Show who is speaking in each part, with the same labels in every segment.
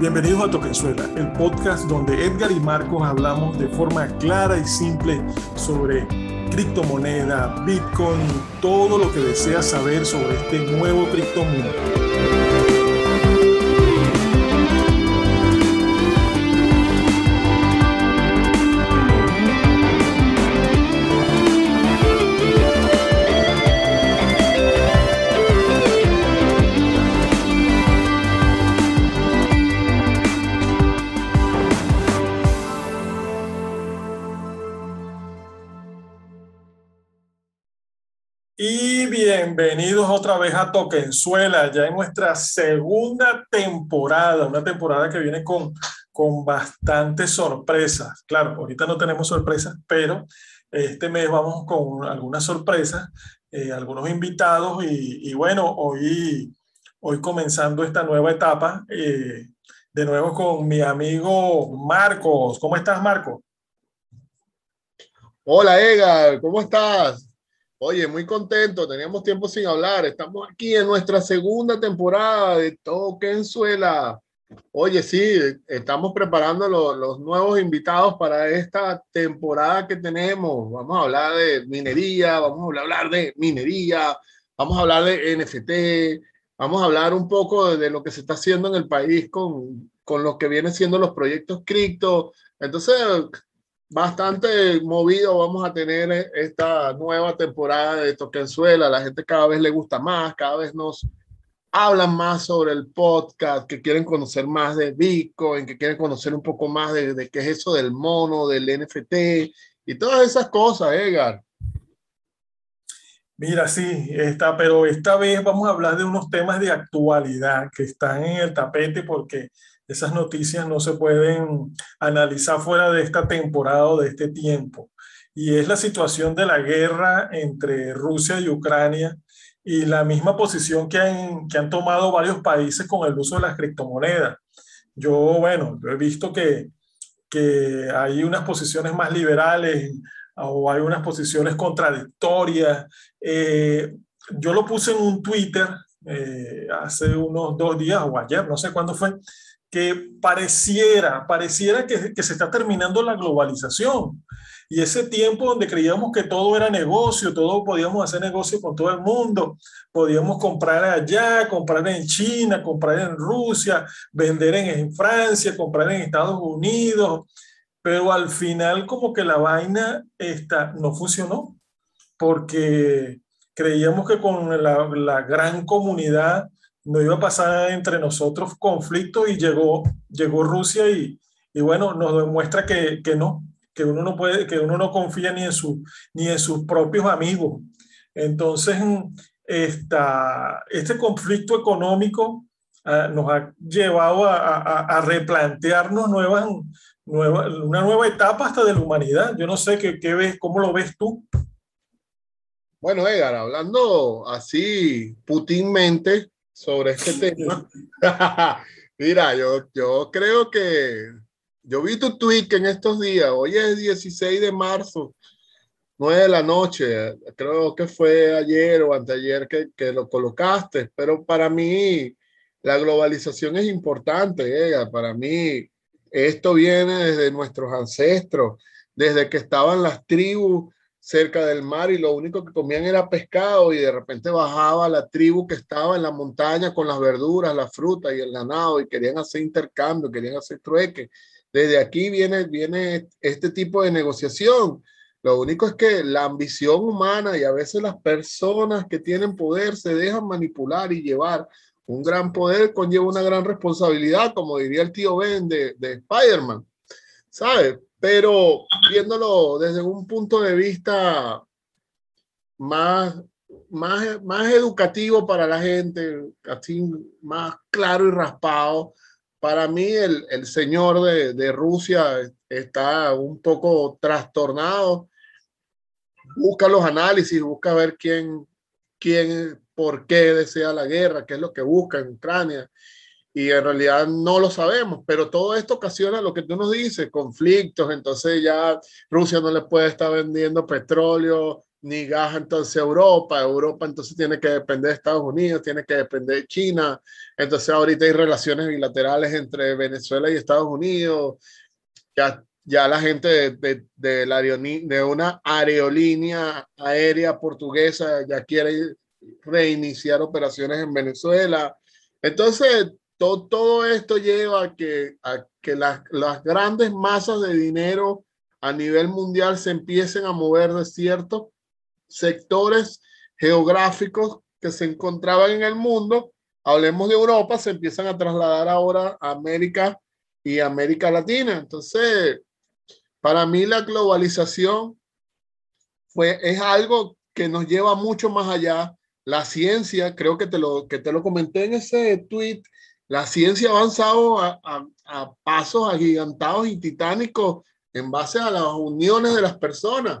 Speaker 1: Bienvenidos a Toquenzuela, el podcast donde Edgar y Marcos hablamos de forma clara y simple sobre criptomoneda, Bitcoin, todo lo que deseas saber sobre este nuevo criptomundo. Bienvenidos otra vez a Toquenzuela, ya en nuestra segunda temporada, una temporada que viene con, con bastantes sorpresas. Claro, ahorita no tenemos sorpresas, pero este mes vamos con algunas sorpresas, eh, algunos invitados y, bueno, hoy, hoy comenzando esta nueva etapa, eh, de nuevo con mi amigo Marcos. ¿Cómo estás, Marco?
Speaker 2: Hola, Edgar, ¿cómo estás? Oye, muy contento, teníamos tiempo sin hablar. Estamos aquí en nuestra segunda temporada de Tokenzuela. Oye, sí, estamos preparando los nuevos invitados para esta temporada que tenemos. Vamos a hablar de minería, vamos a hablar de minería, vamos a hablar de NFT, vamos a hablar un poco de, lo que se está haciendo en el país con, con lo que vienen siendo los proyectos cripto. Entonces, bastante movido vamos a tener eh, esta nueva temporada de Toquenzuela. La gente cada vez le gusta más, cada vez nos hablan más sobre el podcast, que quieren conocer más de Bitcoin, que quieren conocer un poco más de, de qué es eso del mono, del NFT y todas esas cosas, Edgar.
Speaker 1: Mira, sí, está, pero esta vez vamos a hablar de unos temas de actualidad que están en el tapete porque esas noticias no se pueden analizar fuera de esta temporada o de este tiempo. Y es la situación de la guerra entre Rusia y Ucrania y la misma posición que han, que han tomado varios países con el uso de las criptomonedas. Yo, bueno, he visto que, que hay unas posiciones más liberales o hay unas posiciones contradictorias. Eh, yo lo puse en un Twitter eh, hace unos dos días o ayer, no sé cuándo fue, que pareciera, pareciera que, que, se está terminando la globalización. Y ese tiempo donde creíamos que todo era negocio, todo podíamos hacer negocio con todo el mundo, podíamos comprar allá, comprar en China, comprar en Rusia, vender en, en Francia, comprar en Estados Unidos, pero al final como que la vaina esta no funcionó, porque creíamos que con la, la gran comunidad no iba a pasar entre nosotros conflicto y llegó, llegó Rusia y, y bueno, nos demuestra que, que, no, que uno no puede, que uno no confía ni en, su, ni en sus propios amigos. Entonces, esta, este conflicto económico uh, nos ha llevado a, replantearnos nuevas, nueva, una nueva etapa hasta de la humanidad. Yo no sé qué, qué ves, cómo lo ves tú.
Speaker 2: Bueno, Edgar, hablando así putinmente, sobre este tema. Mira, yo, yo creo que yo vi tu tweet en estos días, hoy es 16 de marzo, 9 de la noche, creo que fue ayer o anteayer que, que lo colocaste, pero para mí la globalización es importante, para mí esto viene desde nuestros ancestros, desde que estaban las tribus cerca del mar y lo único que comían era pescado y de repente bajaba la tribu que estaba en la montaña con las verduras, la fruta y el ganado y querían hacer intercambio, querían hacer trueque. Desde aquí viene, viene este tipo de negociación. Lo único es que la ambición humana y a veces las personas que tienen poder se dejan manipular y llevar. Un gran poder conlleva una gran responsabilidad, como diría el tío Ben de, de Spider-Man. ¿Sabes? Pero viéndolo desde un punto de vista más, más, más educativo para la gente, así más claro y raspado, para mí el, el señor de, de, Rusia está un poco trastornado. Busca los análisis, busca ver quién, quién, por qué desea la guerra, qué es lo que busca en Ucrania y en realidad no lo sabemos, pero todo esto ocasiona lo que tú nos dices, conflictos, entonces ya Rusia no le puede estar vendiendo petróleo ni gas entonces Europa, Europa entonces tiene que depender de Estados Unidos, tiene que depender de China, entonces ahorita hay relaciones bilaterales entre Venezuela y Estados Unidos, ya, ya la gente de, de, de, la de una aerolínea aérea portuguesa ya quiere reiniciar operaciones en Venezuela, entonces todo, todo esto lleva a que, a que las, las grandes masas de dinero a nivel mundial se empiecen a mover de cierto sectores geográficos que se encontraban en el mundo, hablemos de Europa, se empiezan a trasladar ahora a América y América Latina. Entonces, para mí la globalización fue, es algo que nos lleva mucho más allá. La ciencia, creo que te lo, que te lo comenté en ese tweet, la ciencia ha avanzado a, a, a pasos agigantados y titánicos en base a las uniones de las personas.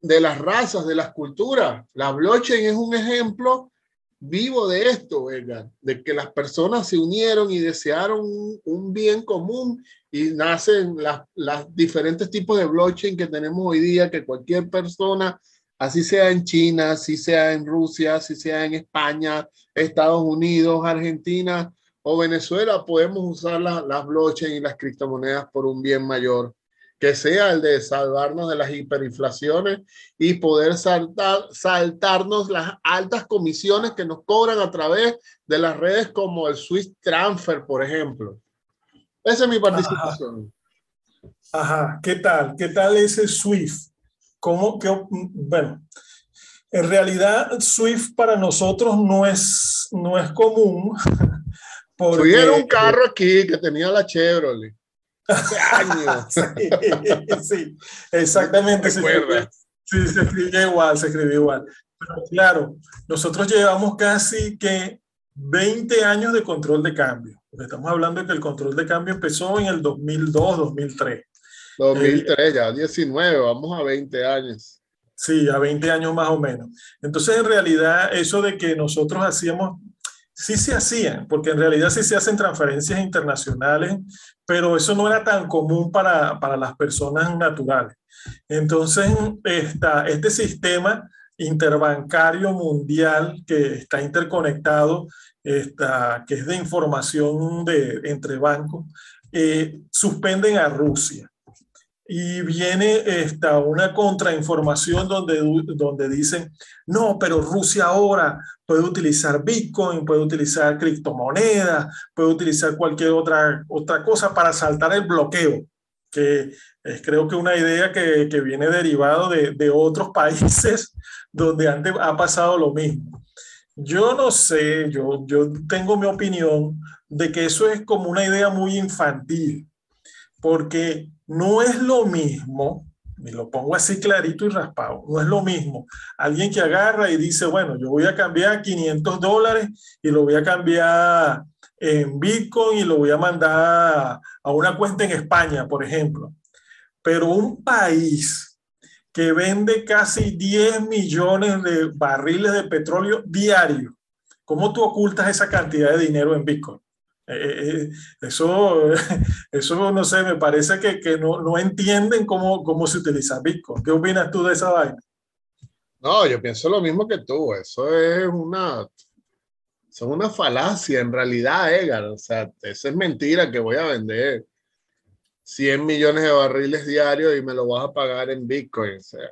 Speaker 2: De las razas, de las culturas. La blockchain es un ejemplo vivo de esto, ¿verdad? de que las personas se unieron y desearon un, bien común y nacen las, las diferentes tipos de blockchain que tenemos hoy día, que cualquier persona, así sea en China, así sea en Rusia, así sea en España, Estados Unidos, Argentina o Venezuela, podemos usar las blockchain y las criptomonedas por un bien mayor que sea el de salvarnos de las hiperinflaciones y poder saltar, saltarnos las altas comisiones que nos cobran a través de las redes como el Swiss Transfer, por ejemplo. Esa es mi participación.
Speaker 1: Ajá, ¿qué tal? ¿Qué tal ese Swift? ¿Cómo que, bueno, en realidad Swift para nosotros no es, no es común.
Speaker 2: Porque, un carro aquí que tenía la Chevrolet
Speaker 1: sí, exactamente. Se escribe, sí, se escribe igual, se escribe igual. Pero claro, nosotros llevamos casi que 20 años de control de cambio. Estamos hablando de que el control de cambio empezó en el 2002, 2003.
Speaker 2: 2003, ya 19, vamos a 20 años.
Speaker 1: Sí, a 20 años más o menos. Entonces, en realidad, eso de que nosotros hacíamos sí se hacían, porque en realidad sí se hacen transferencias internacionales, pero eso no era tan común para, para las personas naturales. Entonces, este sistema interbancario mundial que está interconectado, que es de información de, entre bancos, eh, suspenden a Rusia y viene esta, una contrainformación donde, donde dicen, no, pero Rusia ahora puede utilizar Bitcoin, puede utilizar criptomonedas, puede utilizar cualquier otra, otra cosa para saltar el bloqueo, que es creo que una idea que, que viene derivado de, de otros países donde antes ha pasado lo mismo. Yo no sé, yo, yo tengo mi opinión de que eso es como una idea muy infantil, porque no es lo mismo, me lo pongo así clarito y raspado, no es lo mismo alguien que agarra y dice, bueno, yo voy a cambiar 500 dólares y lo voy a cambiar en Bitcoin y lo voy a mandar a una cuenta en España, por ejemplo. Pero un país que vende casi 10 millones de barriles de petróleo diario, ¿cómo tú ocultas esa cantidad de dinero en Bitcoin? Eh, eh, eh, eso, eso, no sé, me parece que, que no, no, entienden cómo, cómo se utiliza Bitcoin. ¿Qué opinas tú de esa vaina?
Speaker 2: No, yo pienso lo mismo que tú. Eso es una, son una falacia en realidad, Edgar. O sea, eso es mentira que voy a vender 100 millones de barriles diarios y me lo vas a pagar en Bitcoin. O sea,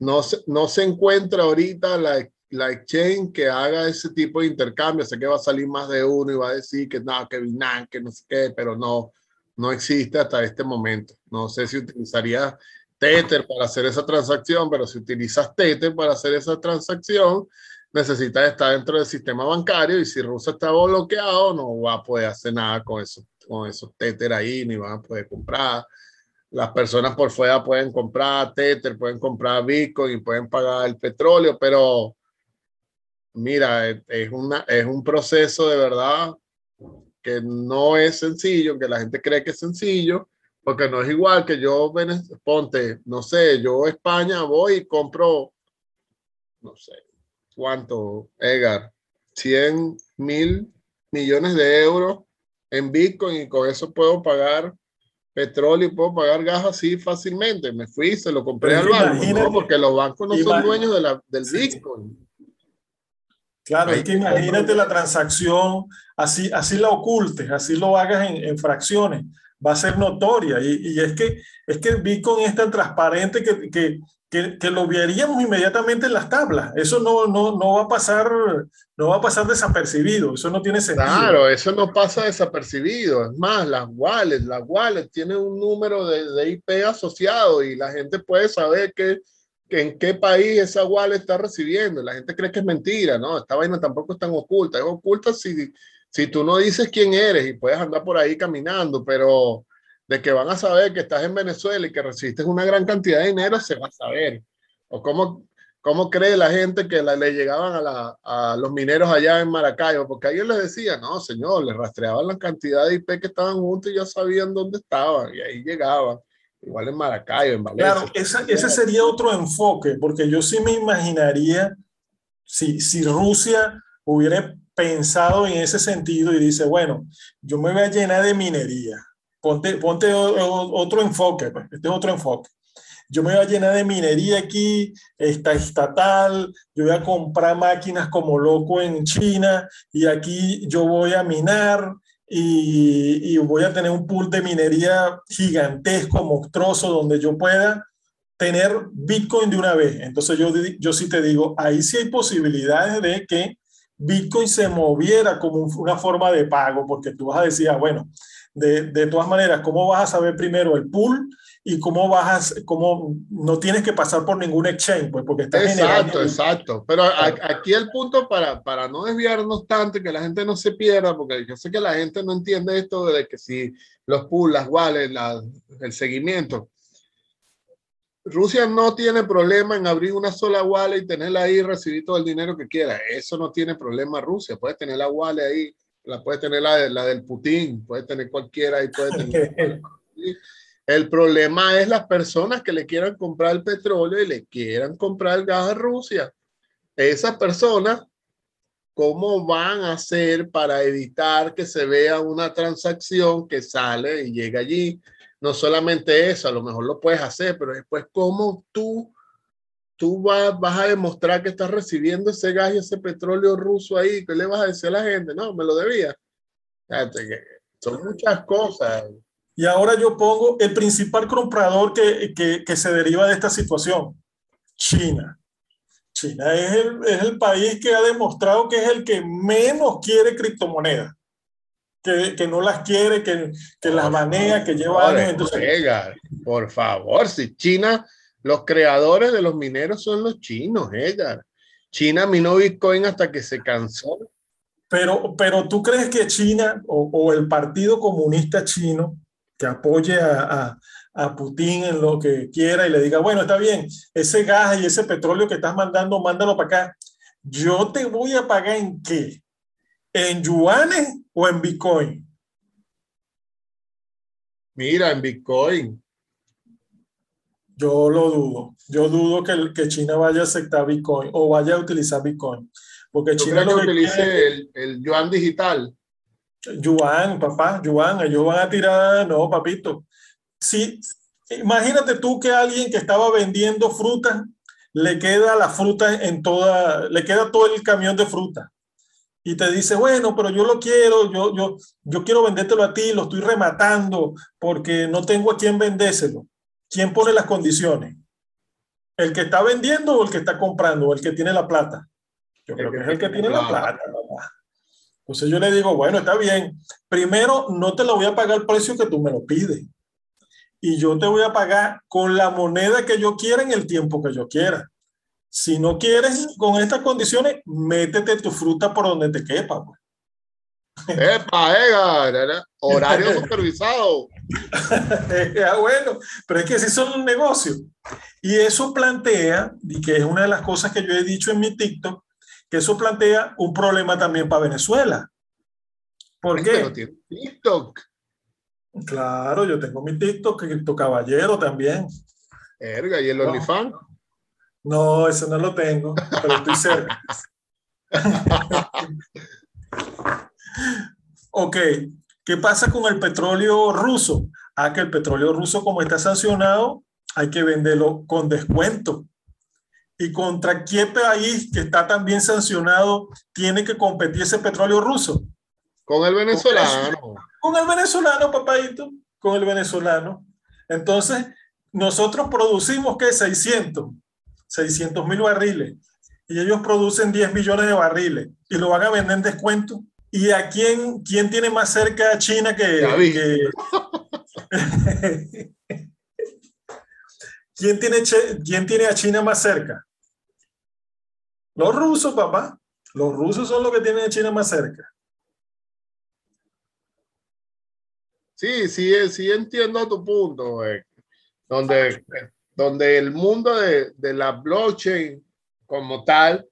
Speaker 2: no, se, no se encuentra ahorita la la exchange que haga ese tipo de intercambio, sé que va a salir más de uno y va a decir que no, que Binance, que no sé qué, pero no, no existe hasta este momento. No sé si utilizaría Tether para hacer esa transacción, pero si utilizas Tether para hacer esa transacción, necesitas estar dentro del sistema bancario y si Rusia está bloqueado, no va a poder hacer nada con eso, con esos Tether ahí, ni van a poder comprar. Las personas por fuera pueden comprar Tether, pueden comprar Bitcoin y pueden pagar el petróleo, pero mira, es, una, es un proceso de verdad que no es sencillo, que la gente cree que es sencillo, porque no es igual que yo, ponte, no sé, yo a España voy y compro, no sé, ¿cuánto, Edgar? 100 mil millones de euros en Bitcoin y con eso puedo pagar petróleo y puedo pagar gas así fácilmente. Me fui, se lo compré al banco, ¿no? porque los bancos no son dueños de la, del Bitcoin.
Speaker 1: Claro, es que imagínate la transacción, así, así la ocultes, así lo hagas en, en fracciones, va a ser notoria. Y, y, es, que, es que el Bitcoin es tan transparente que, que, que, que, lo veríamos inmediatamente en las tablas. Eso no, no, no, va a pasar, no va a pasar desapercibido. Eso no tiene sentido.
Speaker 2: Claro, eso no pasa desapercibido. Es más, las wallets, las wallets tienen un número de, de IP asociado y la gente puede saber que, que, en qué país esa wallet está recibiendo. La gente cree que es mentira, ¿no? Esta vaina tampoco es tan oculta. Es oculta si, si tú no dices quién eres y puedes andar por ahí caminando, pero de que van a saber que estás en Venezuela y que recibiste una gran cantidad de dinero, se va a saber. O cómo, cómo cree la gente que la, le llegaban a, los mineros allá en Maracaibo, porque a ellos les decían, no, señor, les rastreaban la cantidad de IP que estaban juntos y ya sabían dónde estaban, y ahí llegaban. Igual en Maracaibo, en Valencia.
Speaker 1: Claro, esa, ese sería otro enfoque, porque yo sí me imaginaría si, si Rusia hubiera pensado en ese sentido y dice, bueno, yo me voy a llenar de minería, ponte, ponte otro enfoque, pues. este es otro enfoque. Yo me voy a llenar de minería aquí, está estatal, yo voy a comprar máquinas como loco en China y aquí yo voy a minar y, voy a tener un pool de minería gigantesco, monstruoso, donde yo pueda tener Bitcoin de una vez. Entonces yo, yo sí te digo, ahí sí hay posibilidades de que Bitcoin se moviera como una forma de pago, porque tú vas a decir, ah, bueno, de, de, todas maneras, ¿cómo vas a saber primero el pool y cómo a, cómo no tienes que pasar por ningún exchange? Pues porque está
Speaker 2: Exacto, exacto. Pero a, aquí el punto para, para no desviarnos tanto y que la gente no se pierda, porque yo sé que la gente no entiende esto de que si los pools, las wallets, la, el seguimiento. Rusia no tiene problema en abrir una sola wallet y tenerla ahí y recibir todo el dinero que quiera. Eso no tiene problema Rusia. Puede tener la wallet ahí la puede tener la, la del Putin, puede tener cualquiera y puede tener. El problema es las personas que le quieran comprar el petróleo y le quieran comprar el gas a Rusia. Esas personas, ¿cómo van a hacer para evitar que se vea una transacción que sale y llega allí? No solamente eso, a lo mejor lo puedes hacer, pero después, ¿cómo tú tú vas, vas, a demostrar que estás recibiendo ese gas y ese petróleo ruso ahí, ¿qué le vas a decir a la gente? No, me lo debía. Son muchas cosas.
Speaker 1: Y ahora yo pongo el principal comprador que, que, que se deriva de esta situación, China. China es el, es el, país que ha demostrado que es el que menos quiere criptomonedas, que, que no las quiere, que, que las banea, que lleva años.
Speaker 2: Entonces, por favor, si China los creadores de los mineros son los chinos, Edgar. China minó Bitcoin hasta que se cansó.
Speaker 1: Pero, pero tú crees que China o, o el Partido Comunista Chino, que apoye a, a, a, Putin en lo que quiera y le diga, bueno, está bien, ese gas y ese petróleo que estás mandando, mándalo para acá. Yo te voy a pagar en qué? ¿En yuanes o en Bitcoin?
Speaker 2: Mira, en Bitcoin.
Speaker 1: Yo lo dudo. Yo dudo que, que China vaya a aceptar Bitcoin o vaya a utilizar Bitcoin. Porque China
Speaker 2: no utilice el, el, yuan digital.
Speaker 1: Yuan, papá, yuan. Ellos van a tirar, no, papito. Sí, imagínate tú que alguien que estaba vendiendo fruta le queda la fruta en toda, le queda todo el camión de fruta y te dice, bueno, pero yo lo quiero, yo, yo, yo quiero vendértelo a ti, lo estoy rematando porque no tengo a quién vendérselo. ¿quién pone las condiciones? ¿El que está vendiendo o el que está comprando o el que tiene la plata? Yo creo que es el que tiene la plata. Entonces yo le digo, bueno, está bien. Primero, no te lo voy a pagar el precio que tú me lo pides. Y yo te voy a pagar con la moneda que yo quiera en el tiempo que yo quiera. Si no quieres con estas condiciones, métete tu fruta por donde te quepa. Pues.
Speaker 2: Epa, Edgar, horario supervisado.
Speaker 1: ah, bueno, pero es que así son los negocios. Y eso plantea, y que es una de las cosas que yo he dicho en mi TikTok, que eso plantea un problema también para Venezuela. ¿Por qué?
Speaker 2: Tiene TikTok.
Speaker 1: Claro, yo tengo mi TikTok, tu caballero también.
Speaker 2: Erga, ¿y el OnlyFans?
Speaker 1: No, ese no lo tengo, pero estoy cerca. ok, ¿Qué pasa con el petróleo ruso? Ah, que el petróleo ruso, como está sancionado, hay que venderlo con descuento. ¿Y contra qué país que está también sancionado tiene que competir ese petróleo ruso?
Speaker 2: Con el venezolano.
Speaker 1: Con el venezolano, papadito, con el venezolano. Entonces, nosotros producimos, ¿qué? 600, 600 mil barriles. Y ellos producen 10 millones de barriles y lo van a vender en descuento. ¿Y a quién, quién tiene más cerca a China que... que... ¿Quién, tiene, ¿Quién tiene a China más cerca? Los rusos, papá. Los rusos son los que tienen a China más cerca.
Speaker 2: Sí, sí, sí entiendo tu punto, eh. donde, donde el mundo de, de, la blockchain como tal,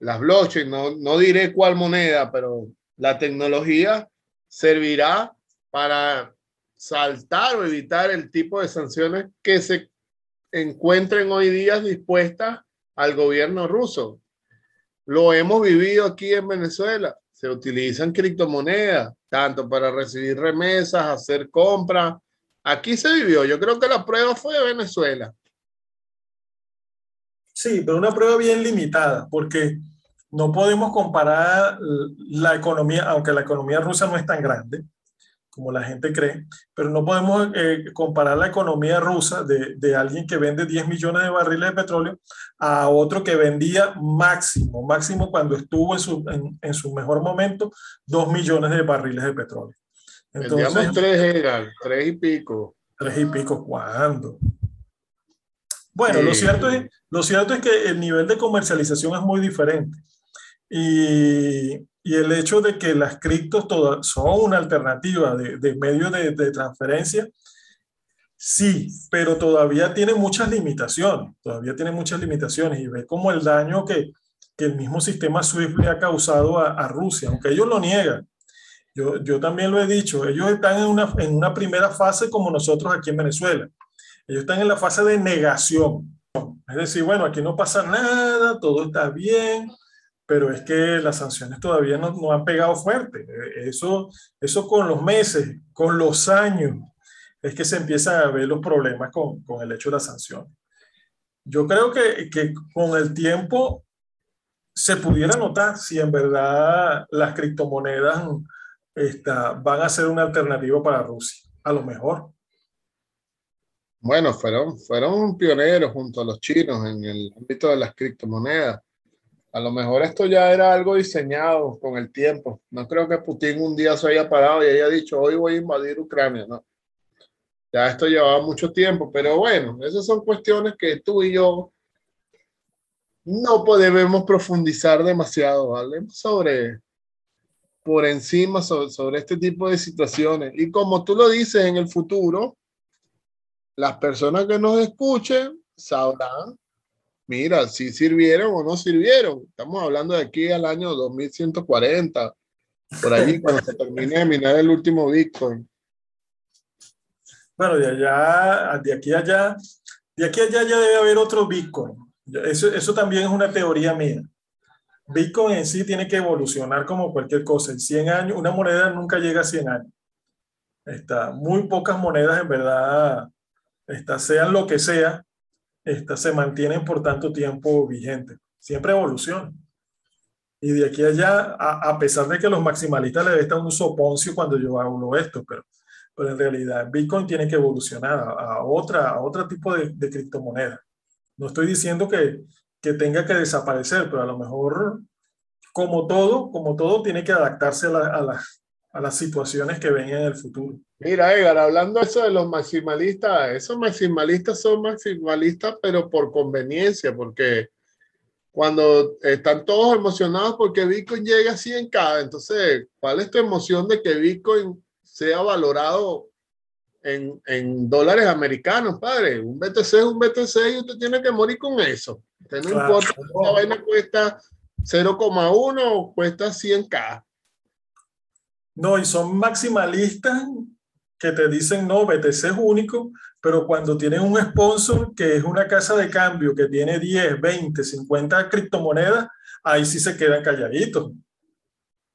Speaker 2: las blockchain, no, no diré cuál moneda, pero la tecnología servirá para saltar o evitar el tipo de sanciones que se encuentren hoy día dispuestas al gobierno ruso. Lo hemos vivido aquí en Venezuela. Se utilizan criptomonedas tanto para recibir remesas, hacer compras. Aquí se vivió. Yo creo que la prueba fue de Venezuela.
Speaker 1: Sí, pero una prueba bien limitada, porque no podemos comparar la economía, aunque la economía rusa no es tan grande como la gente cree, pero no podemos eh, comparar la economía rusa de, de, alguien que vende 10 millones de barriles de petróleo a otro que vendía máximo, máximo cuando estuvo en su, en, en su mejor momento, 2 millones de barriles de petróleo.
Speaker 2: Entonces, Vendíamos tres, y pico.
Speaker 1: Tres y pico, ¿cuándo? Bueno, sí. lo, cierto es, lo cierto es que el nivel de comercialización es muy diferente. Y, y el hecho de que las criptos todas son una alternativa de, de medio de, de, transferencia, sí, pero todavía tiene muchas limitaciones, todavía tiene muchas limitaciones y ve como el daño que, que el mismo sistema SWIFT le ha causado a, a Rusia, aunque ellos lo niegan. Yo, yo, también lo he dicho, ellos están en una, en una primera fase como nosotros aquí en Venezuela. Ellos están en la fase de negación. Es decir, bueno, aquí no pasa nada, todo está bien, pero es que las sanciones todavía no, no, han pegado fuerte. Eso, eso con los meses, con los años, es que se empiezan a ver los problemas con, con el hecho de la sanción. Yo creo que, que, con el tiempo se pudiera notar si en verdad las criptomonedas esta, van a ser una alternativa para Rusia. A lo mejor.
Speaker 2: Bueno, fueron, fueron pioneros junto a los chinos en el ámbito de las criptomonedas. A lo mejor esto ya era algo diseñado con el tiempo. No creo que Putin un día se haya parado y haya dicho, hoy voy a invadir Ucrania, ¿no? Ya esto llevaba mucho tiempo, pero bueno, esas son cuestiones que tú y yo no podemos profundizar demasiado, ¿vale? Sobre, por encima sobre, sobre este tipo de situaciones. Y como tú lo dices, en el futuro, las personas que nos escuchen sabrán, mira, si sirvieron o no sirvieron. Estamos hablando de aquí al año 2140, por allí, cuando se termine de minar el último Bitcoin.
Speaker 1: Bueno, de allá, de aquí a allá, de aquí a allá ya debe haber otro Bitcoin. Eso, eso también es una teoría mía. Bitcoin en sí tiene que evolucionar como cualquier cosa. En 100 años, una moneda nunca llega a 100 años. Está, muy pocas monedas en verdad esta, sean lo que sea, esta, se mantienen por tanto tiempo vigentes. Siempre evoluciona. Y de aquí a allá, a, a, pesar de que los maximalistas le están un soponcio cuando yo hablo esto, pero, pero en realidad Bitcoin tiene que evolucionar a, otra, a otro tipo de, de criptomoneda. No estoy diciendo que, que tenga que desaparecer, pero a lo mejor, como todo, como todo, tiene que adaptarse a, la, a, la, a las situaciones que ven en el futuro.
Speaker 2: Mira, Edgar, hablando eso de los maximalistas, esos maximalistas son maximalistas, pero por conveniencia, porque cuando están todos emocionados porque Bitcoin llega a 100K, entonces, ¿cuál es tu emoción de que Bitcoin sea valorado en, en dólares americanos, padre? Un BTC es un BTC y usted tiene que morir con eso. Usted no claro. importa si la vaina cuesta 0,1 o cuesta 100K.
Speaker 1: No, y son maximalistas que te dicen, no, BTC es único, pero cuando tienen un sponsor que es una casa de cambio que tiene 10, 20, 50 criptomonedas, ahí sí se quedan calladitos.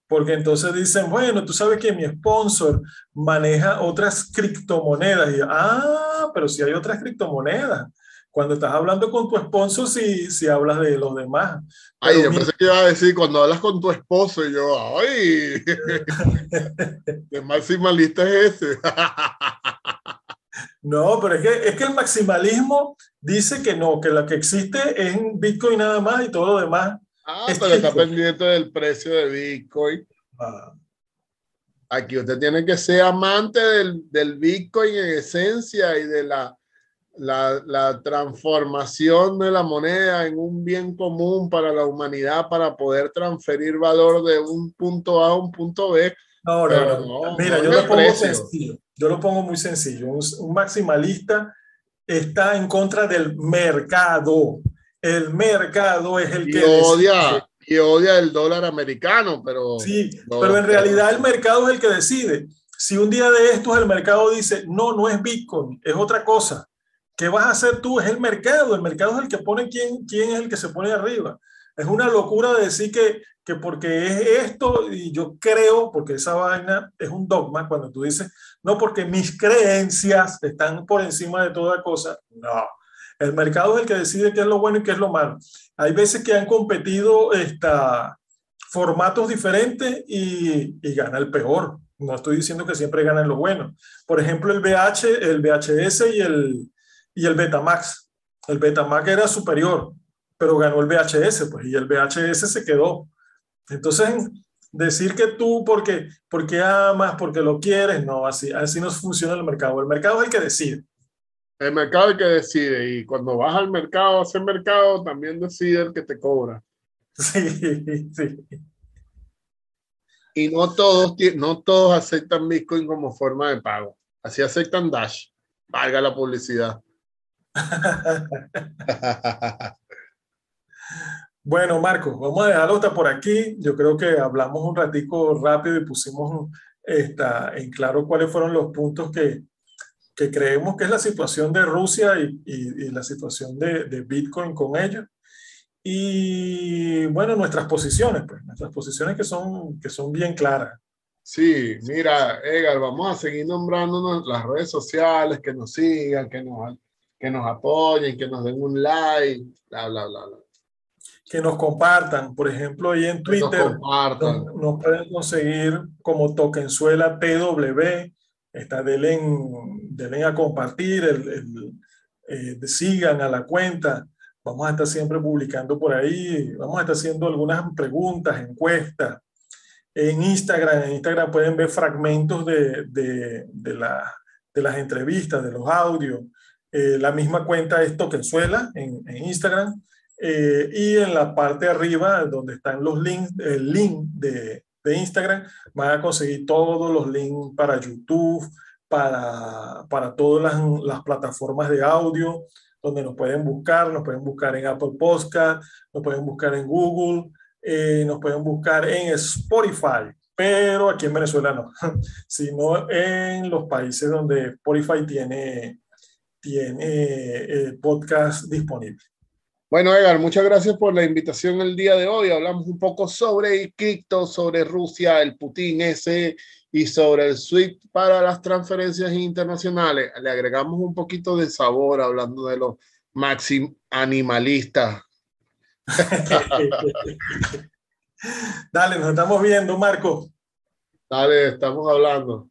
Speaker 1: porque entonces dicen, bueno, tú sabes que mi sponsor maneja otras criptomonedas. Y ah, pero si hay otras criptomonedas. Cuando estás hablando con tu sponsor, si, si hablas de los demás.
Speaker 2: Ay, yo pensé que iba a decir, cuando hablas con tu esposo, y yo, ay, qué maximalista es ese.
Speaker 1: no, pero es que, es que el maximalismo dice que no, que lo que existe es Bitcoin nada más y todo lo demás
Speaker 2: Ah, pero está pendiente del precio de Bitcoin. Ah. Aquí usted tiene que ser amante del, del Bitcoin en esencia y de la, la, la, transformación de la moneda en un bien común para la humanidad para poder transferir valor de un punto A a un punto B.
Speaker 1: No, no, no. Mira, yo lo pongo sencillo. Yo lo pongo muy sencillo. un maximalista está en contra del mercado el mercado es el que
Speaker 2: odia y odia el dólar americano, pero
Speaker 1: sí, pero en realidad el mercado es el que decide. Si un día de estos el mercado dice, no, no es Bitcoin, es otra cosa, ¿qué vas a hacer tú? Es el mercado, el mercado es el que pone quién, quién es el que se pone arriba. Es una locura decir que, que porque es esto, y yo creo, porque esa vaina es un dogma, cuando tú dices, no, porque mis creencias están por encima de toda cosa, no el mercado es el que decide qué es lo bueno y qué es lo malo. Hay veces que han competido esta, formatos diferentes y, y gana el peor. No estoy diciendo que siempre ganan lo bueno. Por ejemplo, el VH, el VHS y el, y el Betamax. El Betamax era superior, pero ganó el VHS, pues, y el VHS se quedó. Entonces, decir que tú porque, porque amas, porque lo quieres, no, así, así no funciona el mercado. El mercado es el que decide.
Speaker 2: El mercado es el que decide y cuando vas al mercado a hacer mercado también decide el que te cobra.
Speaker 1: Sí, sí.
Speaker 2: Y no todos, no todos aceptan Bitcoin como forma de pago. Así aceptan Dash. Valga la publicidad.
Speaker 1: bueno, Marco, vamos a dejarlo hasta por aquí. Yo creo que hablamos un ratico rápido y pusimos esta, en claro cuáles fueron los puntos que, que creemos que es la situación de Rusia y, y, la situación de, de, Bitcoin con ellos. Y bueno, nuestras posiciones, pues, nuestras posiciones que son, que son bien claras.
Speaker 2: Sí, mira, Edgar, vamos a seguir nombrándonos las redes sociales, que nos sigan, que nos, que nos apoyen, que nos den un like, bla, bla, bla, bla.
Speaker 1: Que nos compartan, por ejemplo, ahí en Twitter nos, nos, nos pueden conseguir como Tokenzuela TW Está, denle, denle a compartir, el, el, eh, sigan a la cuenta. Vamos a estar siempre publicando por ahí. Vamos a estar haciendo algunas preguntas, encuestas. En Instagram, en Instagram pueden ver fragmentos de, de, de, la, de las entrevistas, de los audios. Eh, la misma cuenta es Tokenzuela en, Instagram. Eh, y en la parte de arriba, donde están los links, el link de, de Instagram, van a conseguir todos los links para YouTube, para, para todas las, las, plataformas de audio, donde nos pueden buscar, nos pueden buscar en Apple Podcast, nos pueden buscar en Google, eh, nos pueden buscar en Spotify, pero aquí en Venezuela no, sino en los países donde Spotify tiene, tiene eh, podcast disponible.
Speaker 2: Bueno, Edgar, muchas gracias por la invitación el día de hoy. Hablamos un poco sobre cripto, sobre Rusia, el Putin ese y sobre el SWIFT para las transferencias internacionales. Le agregamos un poquito de sabor hablando de los máxim animalistas.
Speaker 1: Dale, nos estamos viendo, Marco.
Speaker 2: Dale, estamos hablando.